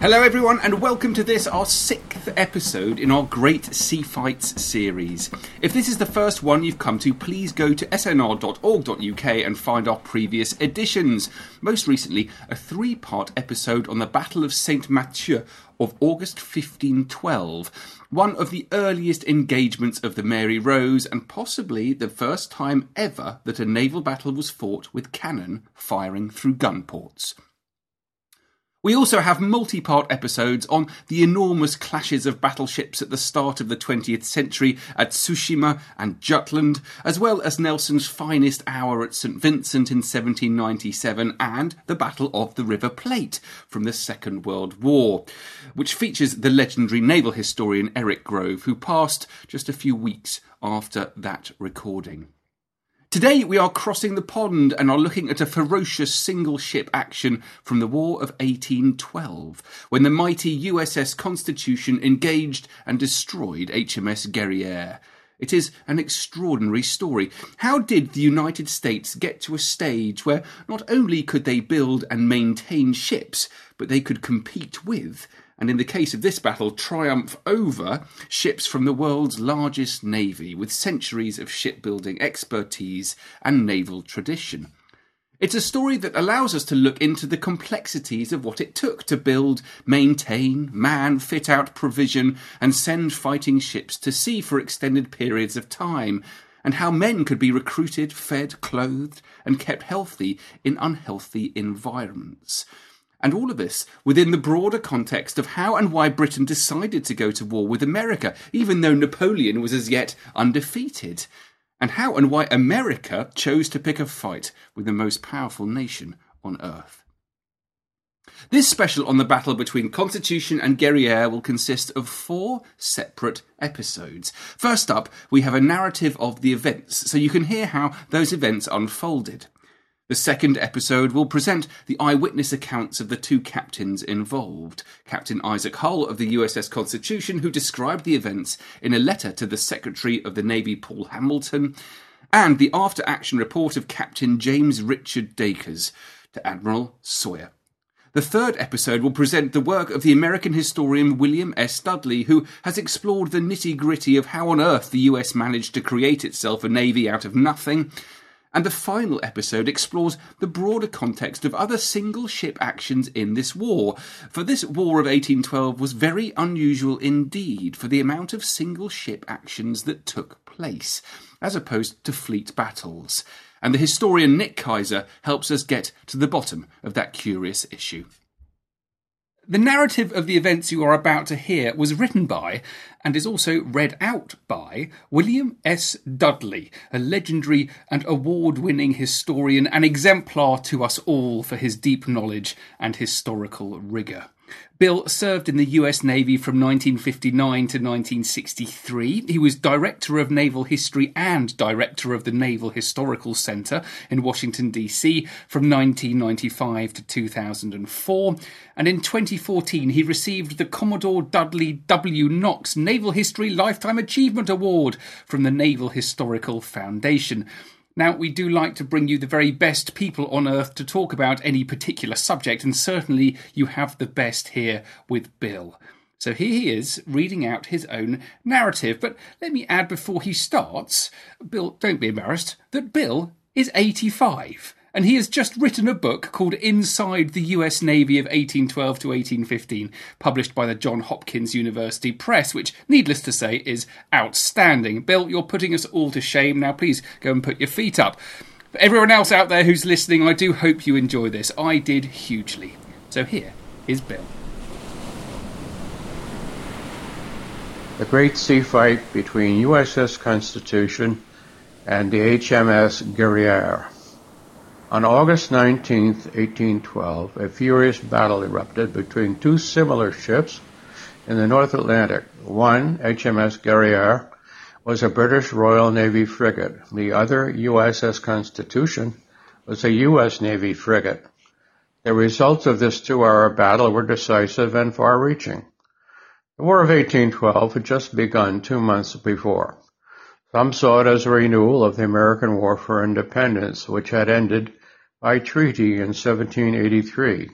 Hello, everyone, and welcome to this, our sixth episode in our Great Sea Fights series. If this is the first one you've come to, please go to snr.org.uk and find our previous editions. Most recently, a three part episode on the Battle of St. Mathieu of August 1512, one of the earliest engagements of the Mary Rose, and possibly the first time ever that a naval battle was fought with cannon firing through gun ports. We also have multi part episodes on the enormous clashes of battleships at the start of the 20th century at Tsushima and Jutland, as well as Nelson's finest hour at St Vincent in 1797 and the Battle of the River Plate from the Second World War, which features the legendary naval historian Eric Grove, who passed just a few weeks after that recording. Today we are crossing the pond and are looking at a ferocious single ship action from the War of 1812, when the mighty USS Constitution engaged and destroyed HMS Guerriere. It is an extraordinary story. How did the United States get to a stage where not only could they build and maintain ships, but they could compete with and in the case of this battle, triumph over ships from the world's largest navy with centuries of shipbuilding expertise and naval tradition. It's a story that allows us to look into the complexities of what it took to build, maintain, man, fit out, provision, and send fighting ships to sea for extended periods of time, and how men could be recruited, fed, clothed, and kept healthy in unhealthy environments. And all of this within the broader context of how and why Britain decided to go to war with America, even though Napoleon was as yet undefeated. And how and why America chose to pick a fight with the most powerful nation on earth. This special on the battle between Constitution and Guerriere will consist of four separate episodes. First up, we have a narrative of the events, so you can hear how those events unfolded. The second episode will present the eyewitness accounts of the two captains involved. Captain Isaac Hull of the USS Constitution, who described the events in a letter to the Secretary of the Navy, Paul Hamilton, and the after action report of Captain James Richard Dacres to Admiral Sawyer. The third episode will present the work of the American historian William S. Dudley, who has explored the nitty gritty of how on earth the US managed to create itself a navy out of nothing and the final episode explores the broader context of other single ship actions in this war. For this War of 1812 was very unusual indeed for the amount of single ship actions that took place, as opposed to fleet battles. And the historian Nick Kaiser helps us get to the bottom of that curious issue. The narrative of the events you are about to hear was written by and is also read out by William S. Dudley, a legendary and award winning historian, an exemplar to us all for his deep knowledge and historical rigour. Bill served in the US Navy from 1959 to 1963. He was Director of Naval History and Director of the Naval Historical Center in Washington, D.C. from 1995 to 2004. And in 2014, he received the Commodore Dudley W. Knox Naval History Lifetime Achievement Award from the Naval Historical Foundation. Now, we do like to bring you the very best people on earth to talk about any particular subject, and certainly you have the best here with Bill. So here he is reading out his own narrative. But let me add before he starts, Bill, don't be embarrassed, that Bill is 85 and he has just written a book called Inside the US Navy of 1812 to 1815, published by the Johns Hopkins University Press, which, needless to say, is outstanding. Bill, you're putting us all to shame. Now, please go and put your feet up. For everyone else out there who's listening, I do hope you enjoy this. I did hugely. So here is Bill. The great sea fight between USS Constitution and the HMS Guerriere. On August 19, 1812, a furious battle erupted between two similar ships in the North Atlantic. One, HMS Guerriere, was a British Royal Navy frigate. The other, USS Constitution, was a U.S. Navy frigate. The results of this two-hour battle were decisive and far-reaching. The War of 1812 had just begun two months before. Some saw it as a renewal of the American War for Independence, which had ended by treaty in 1783.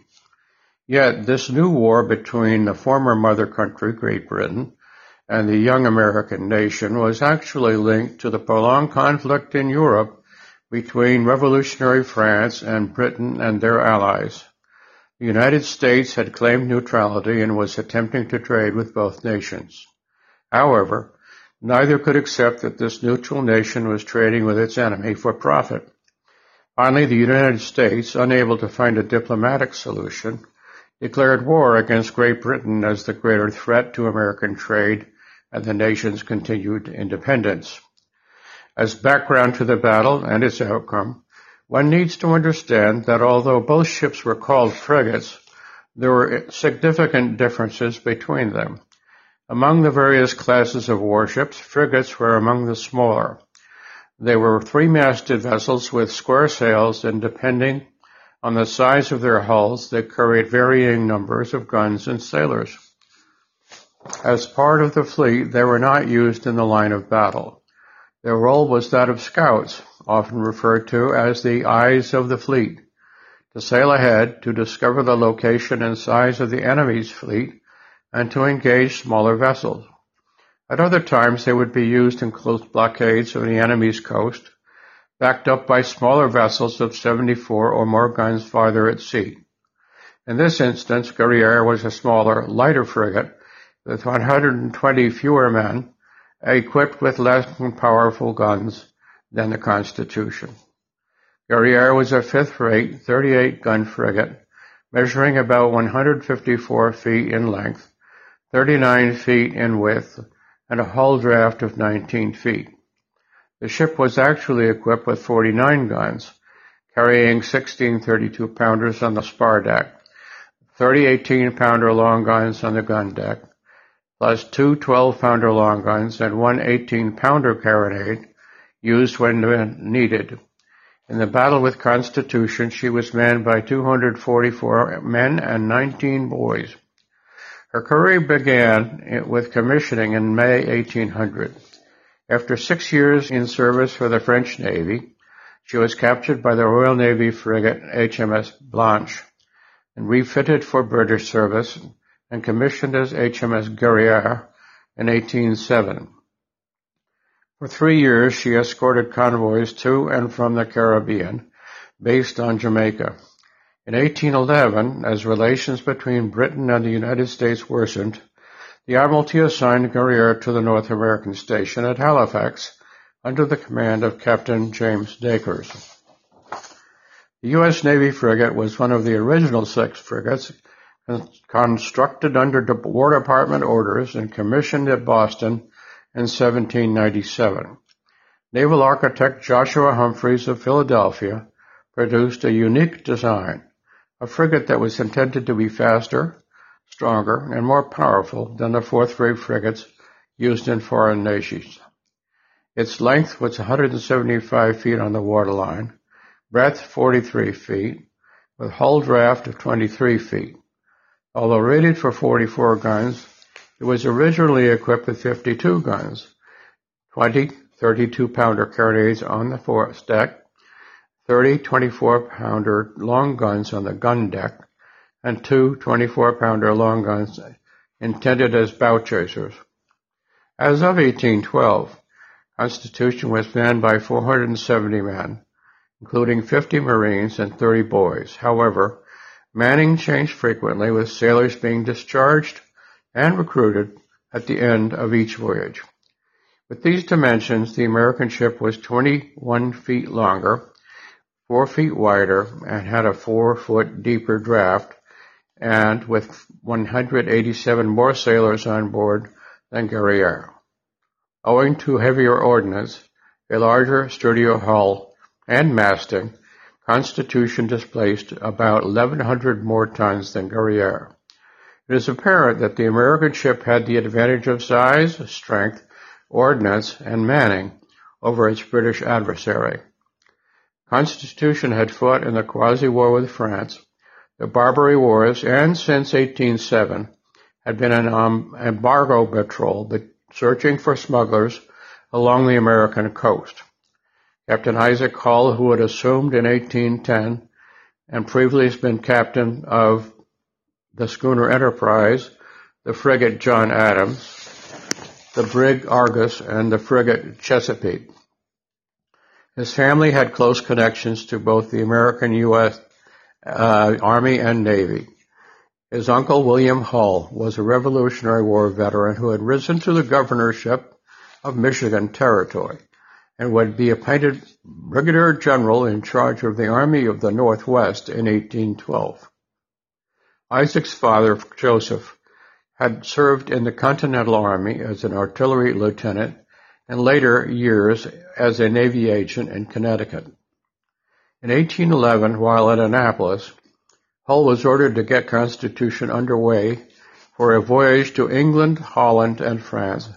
Yet this new war between the former mother country, Great Britain, and the young American nation was actually linked to the prolonged conflict in Europe between revolutionary France and Britain and their allies. The United States had claimed neutrality and was attempting to trade with both nations. However, neither could accept that this neutral nation was trading with its enemy for profit. Finally, the United States, unable to find a diplomatic solution, declared war against Great Britain as the greater threat to American trade and the nation's continued independence. As background to the battle and its outcome, one needs to understand that although both ships were called frigates, there were significant differences between them. Among the various classes of warships, frigates were among the smaller. They were three-masted vessels with square sails and depending on the size of their hulls, they carried varying numbers of guns and sailors. As part of the fleet, they were not used in the line of battle. Their role was that of scouts, often referred to as the eyes of the fleet, to sail ahead to discover the location and size of the enemy's fleet and to engage smaller vessels. At other times they would be used in close blockades of the enemy's coast, backed up by smaller vessels of 74 or more guns farther at sea. In this instance, Guerriere was a smaller, lighter frigate with 120 fewer men, equipped with less powerful guns than the Constitution. Guerriere was a fifth-rate, 38-gun frigate, measuring about 154 feet in length, 39 feet in width, and a hull draft of 19 feet. The ship was actually equipped with 49 guns, carrying 16 32-pounders on the spar deck, 30 18-pounder long guns on the gun deck, plus two 12-pounder long guns and one 18-pounder carronade used when needed. In the battle with Constitution, she was manned by 244 men and 19 boys. Her career began with commissioning in May 1800. After six years in service for the French Navy, she was captured by the Royal Navy frigate HMS Blanche and refitted for British service and commissioned as HMS Guerriere in 1807. For three years, she escorted convoys to and from the Caribbean, based on Jamaica. In 1811, as relations between Britain and the United States worsened, the Admiralty assigned Guerriere to the North American station at Halifax under the command of Captain James Dacres. The U.S. Navy frigate was one of the original six frigates constructed under War Department orders and commissioned at Boston in 1797. Naval architect Joshua Humphreys of Philadelphia produced a unique design a frigate that was intended to be faster, stronger, and more powerful than the fourth-rate frigates used in foreign nations. Its length was 175 feet on the waterline, breadth 43 feet, with hull draft of 23 feet. Although rated for 44 guns, it was originally equipped with 52 guns, 20 32-pounder carronades on the foredeck, 30 24-pounder long guns on the gun deck, and two 24-pounder long guns intended as bow chasers. As of 1812, Constitution was manned by 470 men, including 50 Marines and 30 boys. However, manning changed frequently with sailors being discharged and recruited at the end of each voyage. With these dimensions, the American ship was 21 feet longer, 4 feet wider, and had a 4 foot deeper draft, and with 187 more sailors on board than Guerriere. Owing to heavier ordnance, a larger, sturdier hull, and masting, Constitution displaced about 1,100 more tons than Guerriere. It is apparent that the American ship had the advantage of size, strength, ordnance, and manning over its British adversary. Constitution had fought in the Quasi-War with France, the Barbary Wars, and since 1807 had been an um, embargo patrol searching for smugglers along the American coast. Captain Isaac Hull, who had assumed in 1810 and previously been captain of the schooner Enterprise, the frigate John Adams, the brig Argus, and the frigate Chesapeake. His family had close connections to both the American U.S. Uh, Army and Navy. His uncle, William Hull, was a Revolutionary War veteran who had risen to the governorship of Michigan Territory and would be appointed Brigadier General in charge of the Army of the Northwest in 1812. Isaac's father, Joseph, had served in the Continental Army as an artillery lieutenant and later years as a Navy agent in Connecticut. In 1811, while at Annapolis, Hull was ordered to get Constitution underway for a voyage to England, Holland, and France,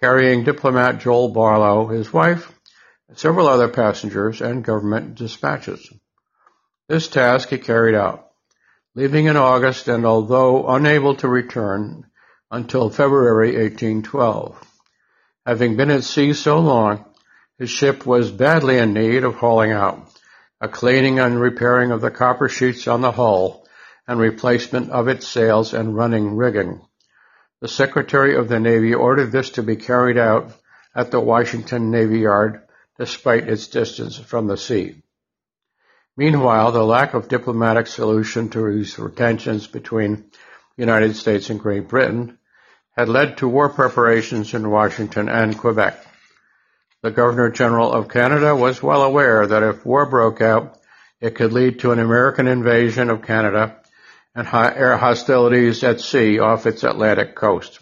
carrying diplomat Joel Barlow, his wife, several other passengers, and government dispatches. This task he carried out, leaving in August and although unable to return until February 1812. Having been at sea so long, his ship was badly in need of hauling out a cleaning and repairing of the copper sheets on the hull, and replacement of its sails and running rigging. The Secretary of the Navy ordered this to be carried out at the Washington Navy Yard despite its distance from the sea. Meanwhile, the lack of diplomatic solution to these tensions between the United States and Great Britain had led to war preparations in Washington and Quebec. The Governor General of Canada was well aware that if war broke out, it could lead to an American invasion of Canada and air hostilities at sea off its Atlantic coast.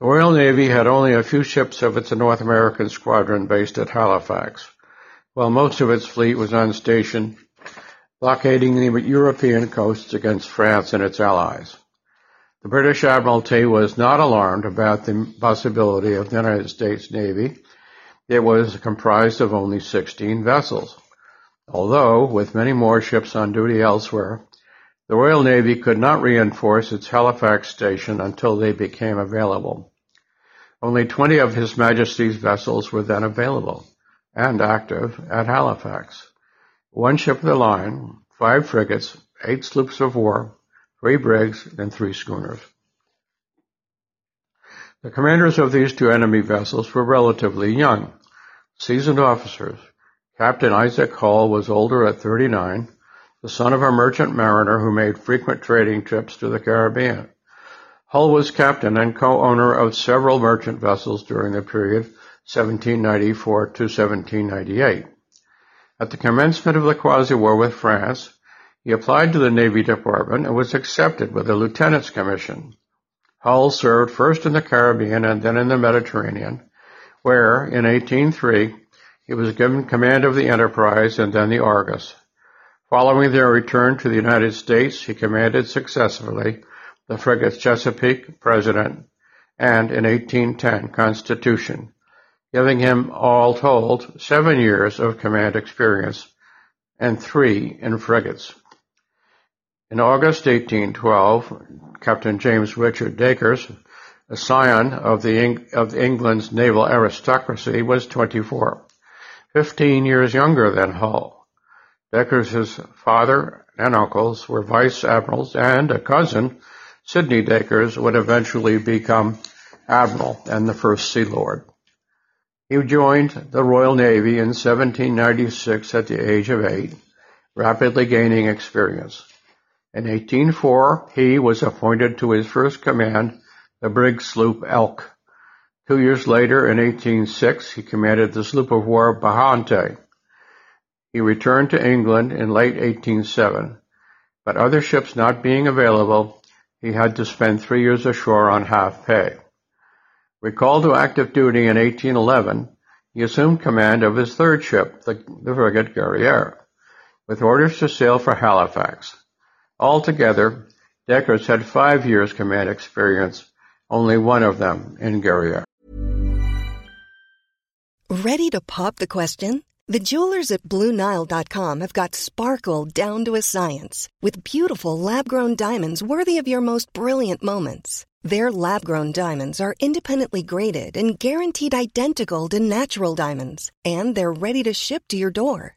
The Royal Navy had only a few ships of its North American squadron based at Halifax, while most of its fleet was on station blockading the European coasts against France and its allies. The British Admiralty was not alarmed about the possibility of the United States Navy. It was comprised of only 16 vessels. Although, with many more ships on duty elsewhere, the Royal Navy could not reinforce its Halifax station until they became available. Only 20 of His Majesty's vessels were then available and active at Halifax. One ship of the line, five frigates, eight sloops of war, three brigs, and three schooners. The commanders of these two enemy vessels were relatively young, seasoned officers. Captain Isaac Hull was older at 39, the son of a merchant mariner who made frequent trading trips to the Caribbean. Hull was captain and co-owner of several merchant vessels during the period 1794 to 1798. At the commencement of the Quasi-War with France, he applied to the Navy Department and was accepted with a lieutenant's commission. Hull served first in the Caribbean and then in the Mediterranean, where, in 1803, he was given command of the Enterprise and then the Argus. Following their return to the United States, he commanded successively the frigates Chesapeake, President, and in 1810 Constitution, giving him all told seven years of command experience and three in frigates. In August 1812, Captain James Richard Dacres, a scion of, the, of England's naval aristocracy, was 24, 15 years younger than Hull. Dacres' father and uncles were vice admirals, and a cousin, Sidney Dacres, would eventually become admiral and the first Sea Lord. He joined the Royal Navy in 1796 at the age of eight, rapidly gaining experience. In 1804, he was appointed to his first command, the brig sloop Elk. Two years later, in 1806, he commanded the sloop of war Bacchante. He returned to England in late 1807, but other ships not being available, he had to spend three years ashore on half pay. Recalled to active duty in 1811, he assumed command of his third ship, the, the frigate Guerriere, with orders to sail for Halifax. Altogether, Dacres had five years command experience, only one of them in Guerriere. Ready to pop the question? The jewelers at BlueNile.com have got sparkle down to a science with beautiful lab grown diamonds worthy of your most brilliant moments. Their lab grown diamonds are independently graded and guaranteed identical to natural diamonds, and they're ready to ship to your door.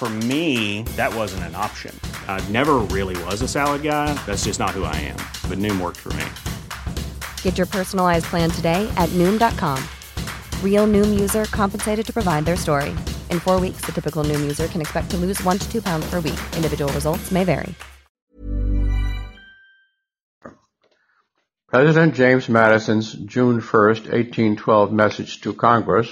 For me, that wasn't an option. I never really was a salad guy. That's just not who I am. But Noom worked for me. Get your personalized plan today at Noom.com. Real Noom user compensated to provide their story. In four weeks, the typical Noom user can expect to lose one to two pounds per week. Individual results may vary. President James Madison's June 1, 1812 message to Congress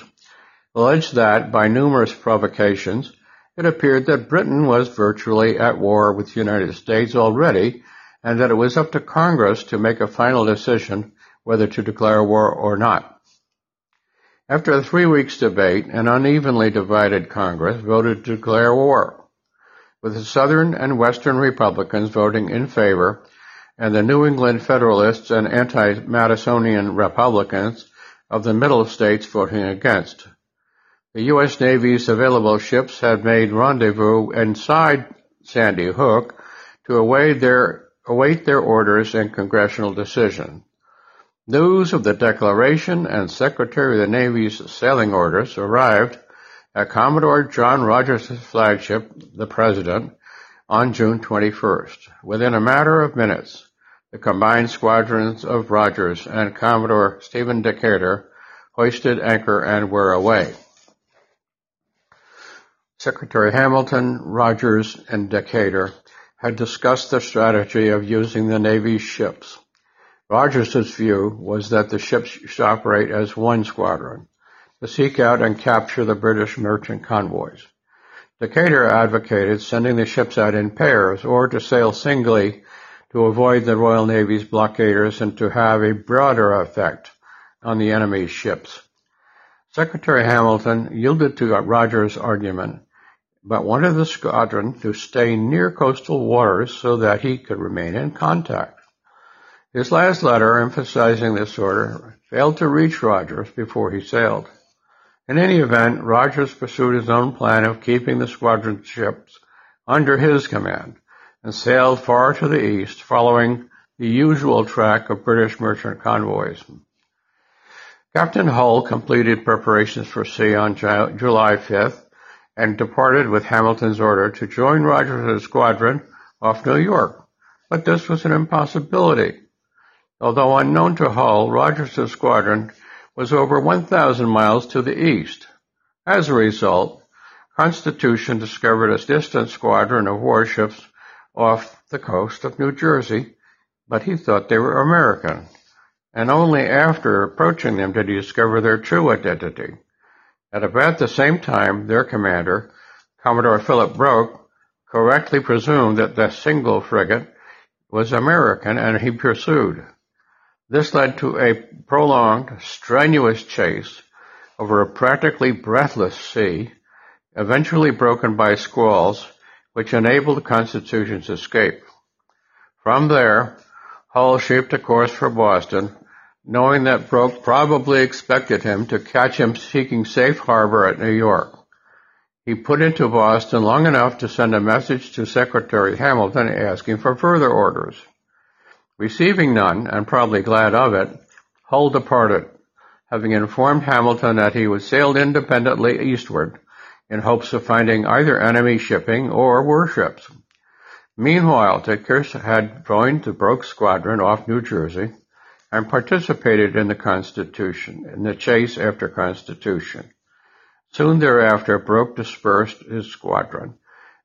alleged that, by numerous provocations, it appeared that Britain was virtually at war with the United States already, and that it was up to Congress to make a final decision whether to declare war or not. After a three weeks debate, an unevenly divided Congress voted to declare war, with the Southern and Western Republicans voting in favor and the New England Federalists and anti-Madisonian Republicans of the Middle States voting against. The U.S. Navy's available ships had made rendezvous inside Sandy Hook to await their, await their orders and congressional decision. News of the declaration and Secretary of the Navy's sailing orders arrived at Commodore John Rodgers' flagship, the President, on June 21st. Within a matter of minutes, the combined squadrons of Rodgers and Commodore Stephen Decatur hoisted anchor and were away. Secretary Hamilton, Rodgers, and Decatur had discussed the strategy of using the Navy's ships. Rodgers' view was that the ships should operate as one squadron to seek out and capture the British merchant convoys. Decatur advocated sending the ships out in pairs or to sail singly to avoid the Royal Navy's blockaders and to have a broader effect on the enemy's ships. Secretary Hamilton yielded to Rodgers' argument, but wanted the squadron to stay near coastal waters so that he could remain in contact. His last letter, emphasizing this order, failed to reach Rodgers before he sailed. In any event, Rodgers pursued his own plan of keeping the squadron ships under his command and sailed far to the east, following the usual track of British merchant convoys. Captain Hull completed preparations for sea on July 5th and departed with Hamilton's order to join Rodgers' squadron off New York. But this was an impossibility. Although unknown to Hull, Rodgers' squadron was over 1,000 miles to the east. As a result, Constitution discovered a distant squadron of warships off the coast of New Jersey, but he thought they were American. And only after approaching them did he discover their true identity. At about the same time, their commander, Commodore Philip Broke, correctly presumed that the single frigate was American and he pursued. This led to a prolonged, strenuous chase over a practically breathless sea, eventually broken by squalls, which enabled the Constitution's escape. From there, Hull shaped a course for Boston, knowing that Broke probably expected him to catch him seeking safe harbor at New York. He put into Boston long enough to send a message to Secretary Hamilton asking for further orders. Receiving none, and probably glad of it, Hull departed, having informed Hamilton that he would sail independently eastward in hopes of finding either enemy shipping or warships. Meanwhile, Dacres had joined the Broke Squadron off New Jersey and participated in the Constitution, in the chase after Constitution. Soon thereafter, Broke dispersed his squadron,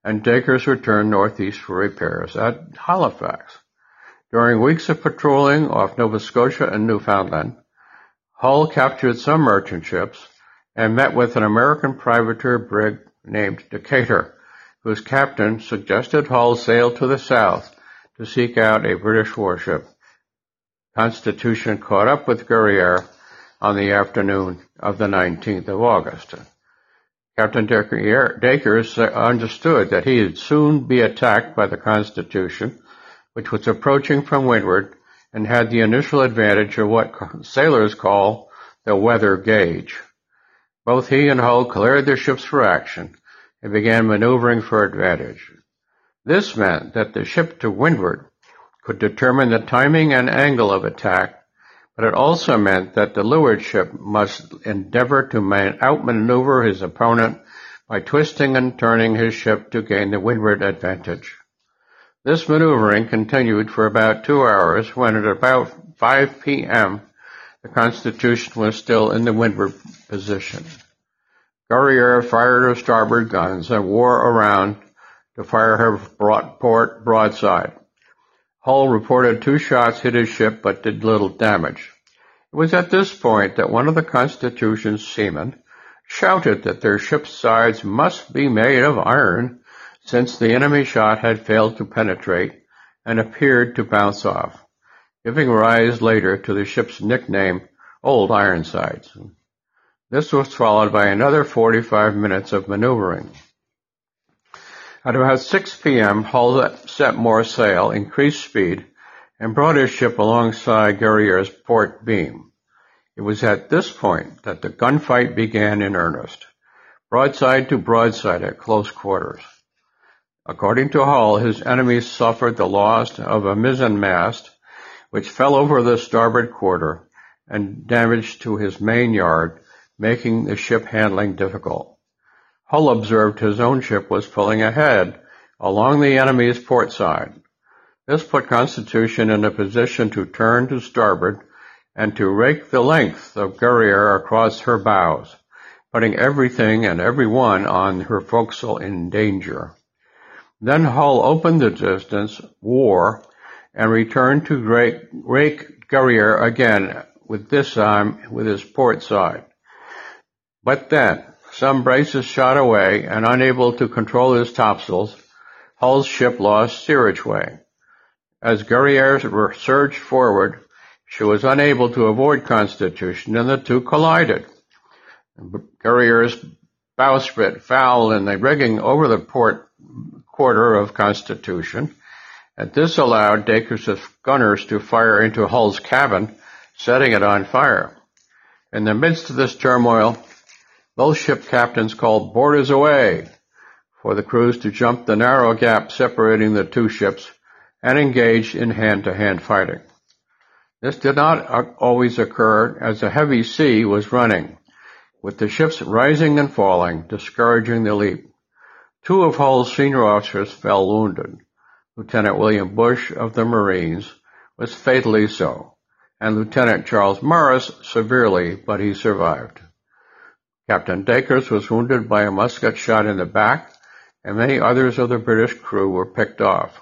and Dacres returned northeast for repairs at Halifax. During weeks of patrolling off Nova Scotia and Newfoundland, Hull captured some merchant ships and met with an American privateer brig named Decatur, whose captain suggested Hull sail to the south to seek out a British warship. Constitution caught up with Guerriere on the afternoon of the 19th of August. Captain Dacres understood that he would soon be attacked by the Constitution which was approaching from windward and had the initial advantage of what sailors call the weather gauge. Both he and Hull cleared their ships for action and began maneuvering for advantage. This meant that the ship to windward could determine the timing and angle of attack, but it also meant that the leeward ship must endeavor to outmaneuver his opponent by twisting and turning his ship to gain the windward advantage. This maneuvering continued for about two hours when at about 5 p.m. the Constitution was still in the windward position. Guerriere fired her starboard guns and wore around to fire her broad port broadside. Hull reported two shots hit his ship but did little damage. It was at this point that one of the Constitution's seamen shouted that their ship's sides must be made of iron since the enemy shot had failed to penetrate and appeared to bounce off, giving rise later to the ship's nickname Old Ironsides. This was followed by another 45 minutes of maneuvering. At about 6 p.m., Hull set more sail, increased speed, and brought his ship alongside Guerriere's port beam. It was at this point that the gunfight began in earnest, broadside to broadside at close quarters. According to Hull, his enemies suffered the loss of a mizzen mast, which fell over the starboard quarter and damage to his main yard, making the ship handling difficult. Hull observed his own ship was pulling ahead along the enemy's port side. This put Constitution in a position to turn to starboard and to rake the length of Guerriere across her bows, putting everything and everyone on her forecastle in danger. Then Hull opened the distance, wore, and returned to rake Guerriere again, with this time with his port side. But then, some braces shot away, and unable to control his topsails, Hull's ship lost steerage way. As Guerriere surged forward, she was unable to avoid Constitution, and the two collided. Guerriere's bowsprit fouled in the rigging over the port quarter of Constitution, and this allowed Dacres' gunners to fire into Hull's cabin, setting it on fire. In the midst of this turmoil, both ship captains called boarders away for the crews to jump the narrow gap separating the two ships and engage in hand-to-hand fighting. This did not always occur as a heavy sea was running, with the ships rising and falling, discouraging the leap. Two of Hull's senior officers fell wounded. Lieutenant William Bush of the Marines was fatally so, and Lieutenant Charles Morris severely, but he survived. Captain Dacres was wounded by a musket shot in the back, and many others of the British crew were picked off.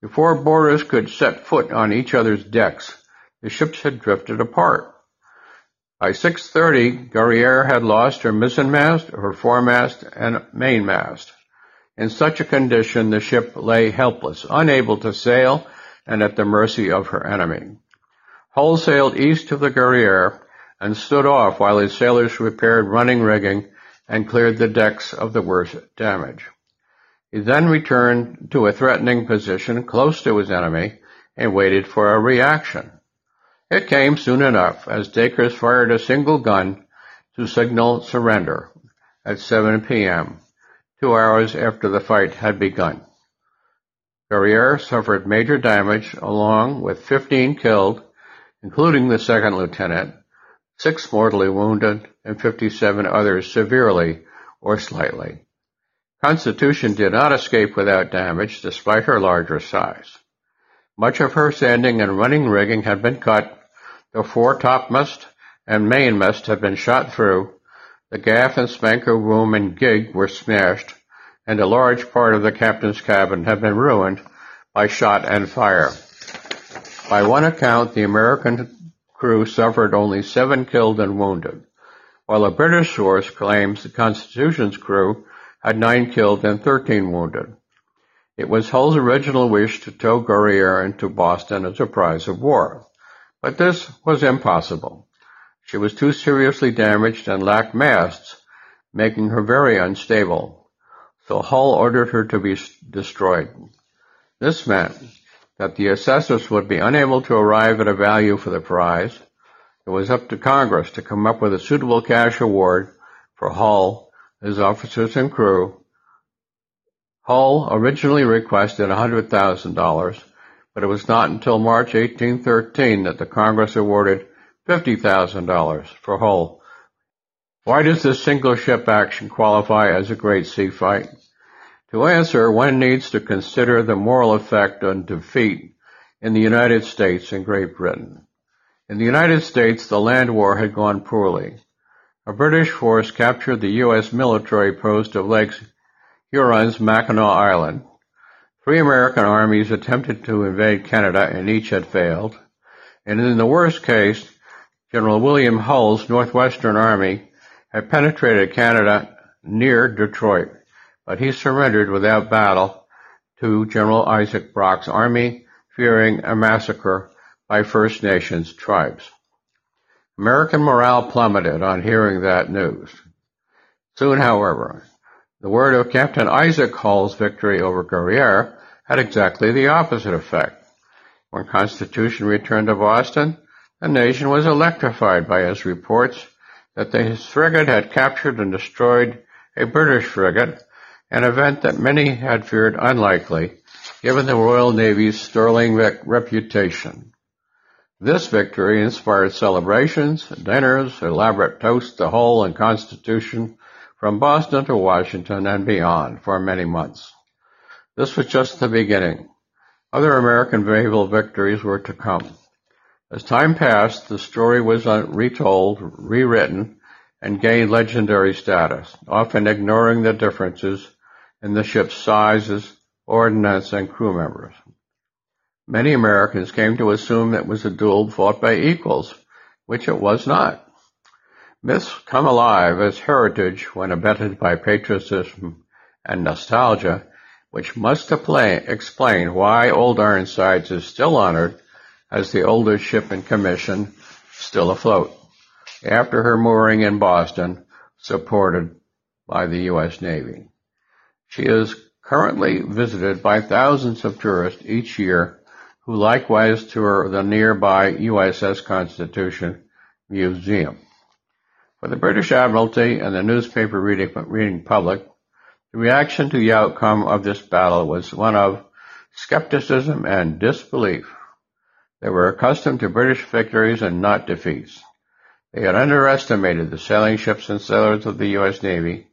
Before boarders could set foot on each other's decks, the ships had drifted apart. By 6.30, Guerriere had lost her mizzenmast, her foremast, and mainmast. In such a condition, the ship lay helpless, unable to sail, and at the mercy of her enemy. Hull sailed east of the Guerriere and stood off while his sailors repaired running rigging and cleared the decks of the worst damage. He then returned to a threatening position close to his enemy and waited for a reaction. It came soon enough, as Dacres fired a single gun to signal surrender at 7 p.m., two hours after the fight had begun. Guerriere suffered major damage along with 15 killed, including the second lieutenant, six mortally wounded, and 57 others severely or slightly. Constitution did not escape without damage despite her larger size. Much of her standing and running rigging had been cut the foretopmast and mainmast had been shot through, the gaff and spanker boom and gig were smashed, and a large part of the captain's cabin had been ruined by shot and fire. By one account, the American crew suffered only seven killed and wounded, while a British source claims the Constitution's crew had nine killed and thirteen wounded. It was Hull's original wish to tow Guerriere into Boston as a prize of war. But this was impossible. She was too seriously damaged and lacked masts, making her very unstable. So Hull ordered her to be destroyed. This meant that the assessors would be unable to arrive at a value for the prize. It was up to Congress to come up with a suitable cash award for Hull, his officers and crew. Hull originally requested $100,000, but it was not until March 1813 that the Congress awarded $50,000 for Hull. Why does this single ship action qualify as a great sea fight? To answer, one needs to consider the moral effect on defeat in the United States and Great Britain. In the United States, the land war had gone poorly. A British force captured the U.S. military post of Lake Huron's Mackinac Island. Three American armies attempted to invade Canada and each had failed. And in the worst case, General William Hull's Northwestern Army had penetrated Canada near Detroit, but he surrendered without battle to General Isaac Brock's army, fearing a massacre by First Nations tribes. American morale plummeted on hearing that news. Soon, however, the word of Captain Isaac Hull's victory over Guerriere had exactly the opposite effect. When Constitution returned to Boston, the nation was electrified by his reports that the frigate had captured and destroyed a British frigate, an event that many had feared unlikely, given the Royal Navy's sterling reputation. This victory inspired celebrations, dinners, elaborate toasts to Hull and Constitution, from Boston to Washington and beyond for many months. This was just the beginning. Other American naval victories were to come. As time passed, the story was retold, rewritten, and gained legendary status, often ignoring the differences in the ship's sizes, ordnance, and crew members. Many Americans came to assume it was a duel fought by equals, which it was not. Myths come alive as heritage when abetted by patriotism and nostalgia, which must explain why Old Ironsides is still honored as the oldest ship in commission still afloat, after her mooring in Boston, supported by the U.S. Navy. She is currently visited by thousands of tourists each year who likewise tour the nearby USS Constitution Museum. For the British Admiralty and the newspaper reading, public, the reaction to the outcome of this battle was one of skepticism and disbelief. They were accustomed to British victories and not defeats. They had underestimated the sailing ships and sailors of the U.S. Navy,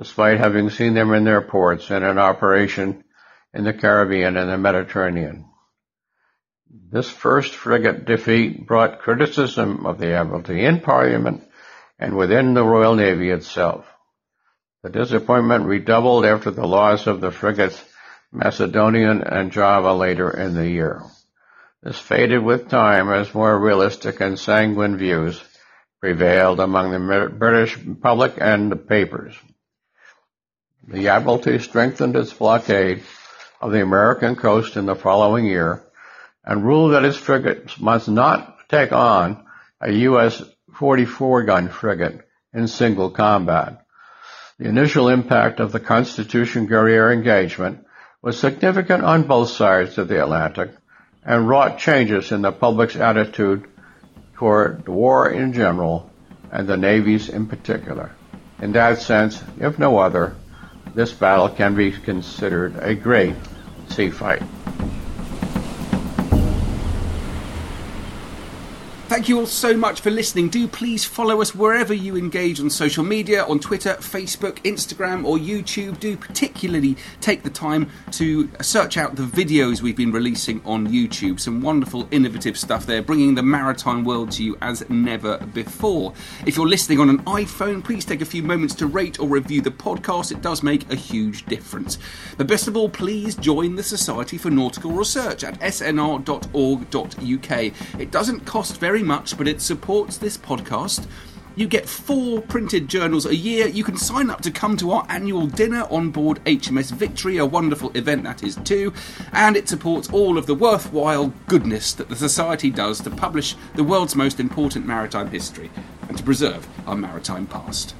despite having seen them in their ports and in operation in the Caribbean and the Mediterranean. This first frigate defeat brought criticism of the Admiralty in Parliament and within the Royal Navy itself. The disappointment redoubled after the loss of the frigates Macedonian and Java later in the year. This faded with time as more realistic and sanguine views prevailed among the British public and the papers. The Admiralty strengthened its blockade of the American coast in the following year and ruled that its frigates must not take on a U.S. 44 gun frigate in single combat. The initial impact of the Constitution Guerriere engagement was significant on both sides of the Atlantic and wrought changes in the public's attitude toward war in general and the navies in particular. In that sense, if no other, this battle can be considered a great sea fight. Thank you all so much for listening. Do please follow us wherever you engage on social media on Twitter, Facebook, Instagram, or YouTube. Do particularly take the time to search out the videos we've been releasing on YouTube. Some wonderful, innovative stuff there, bringing the maritime world to you as never before. If you're listening on an iPhone, please take a few moments to rate or review the podcast. It does make a huge difference. But best of all, please join the Society for Nautical Research at snr.org.uk. It doesn't cost very much, but it supports this podcast. You get four printed journals a year. You can sign up to come to our annual dinner on board HMS Victory, a wonderful event that is too. And it supports all of the worthwhile goodness that the Society does to publish the world's most important maritime history and to preserve our maritime past.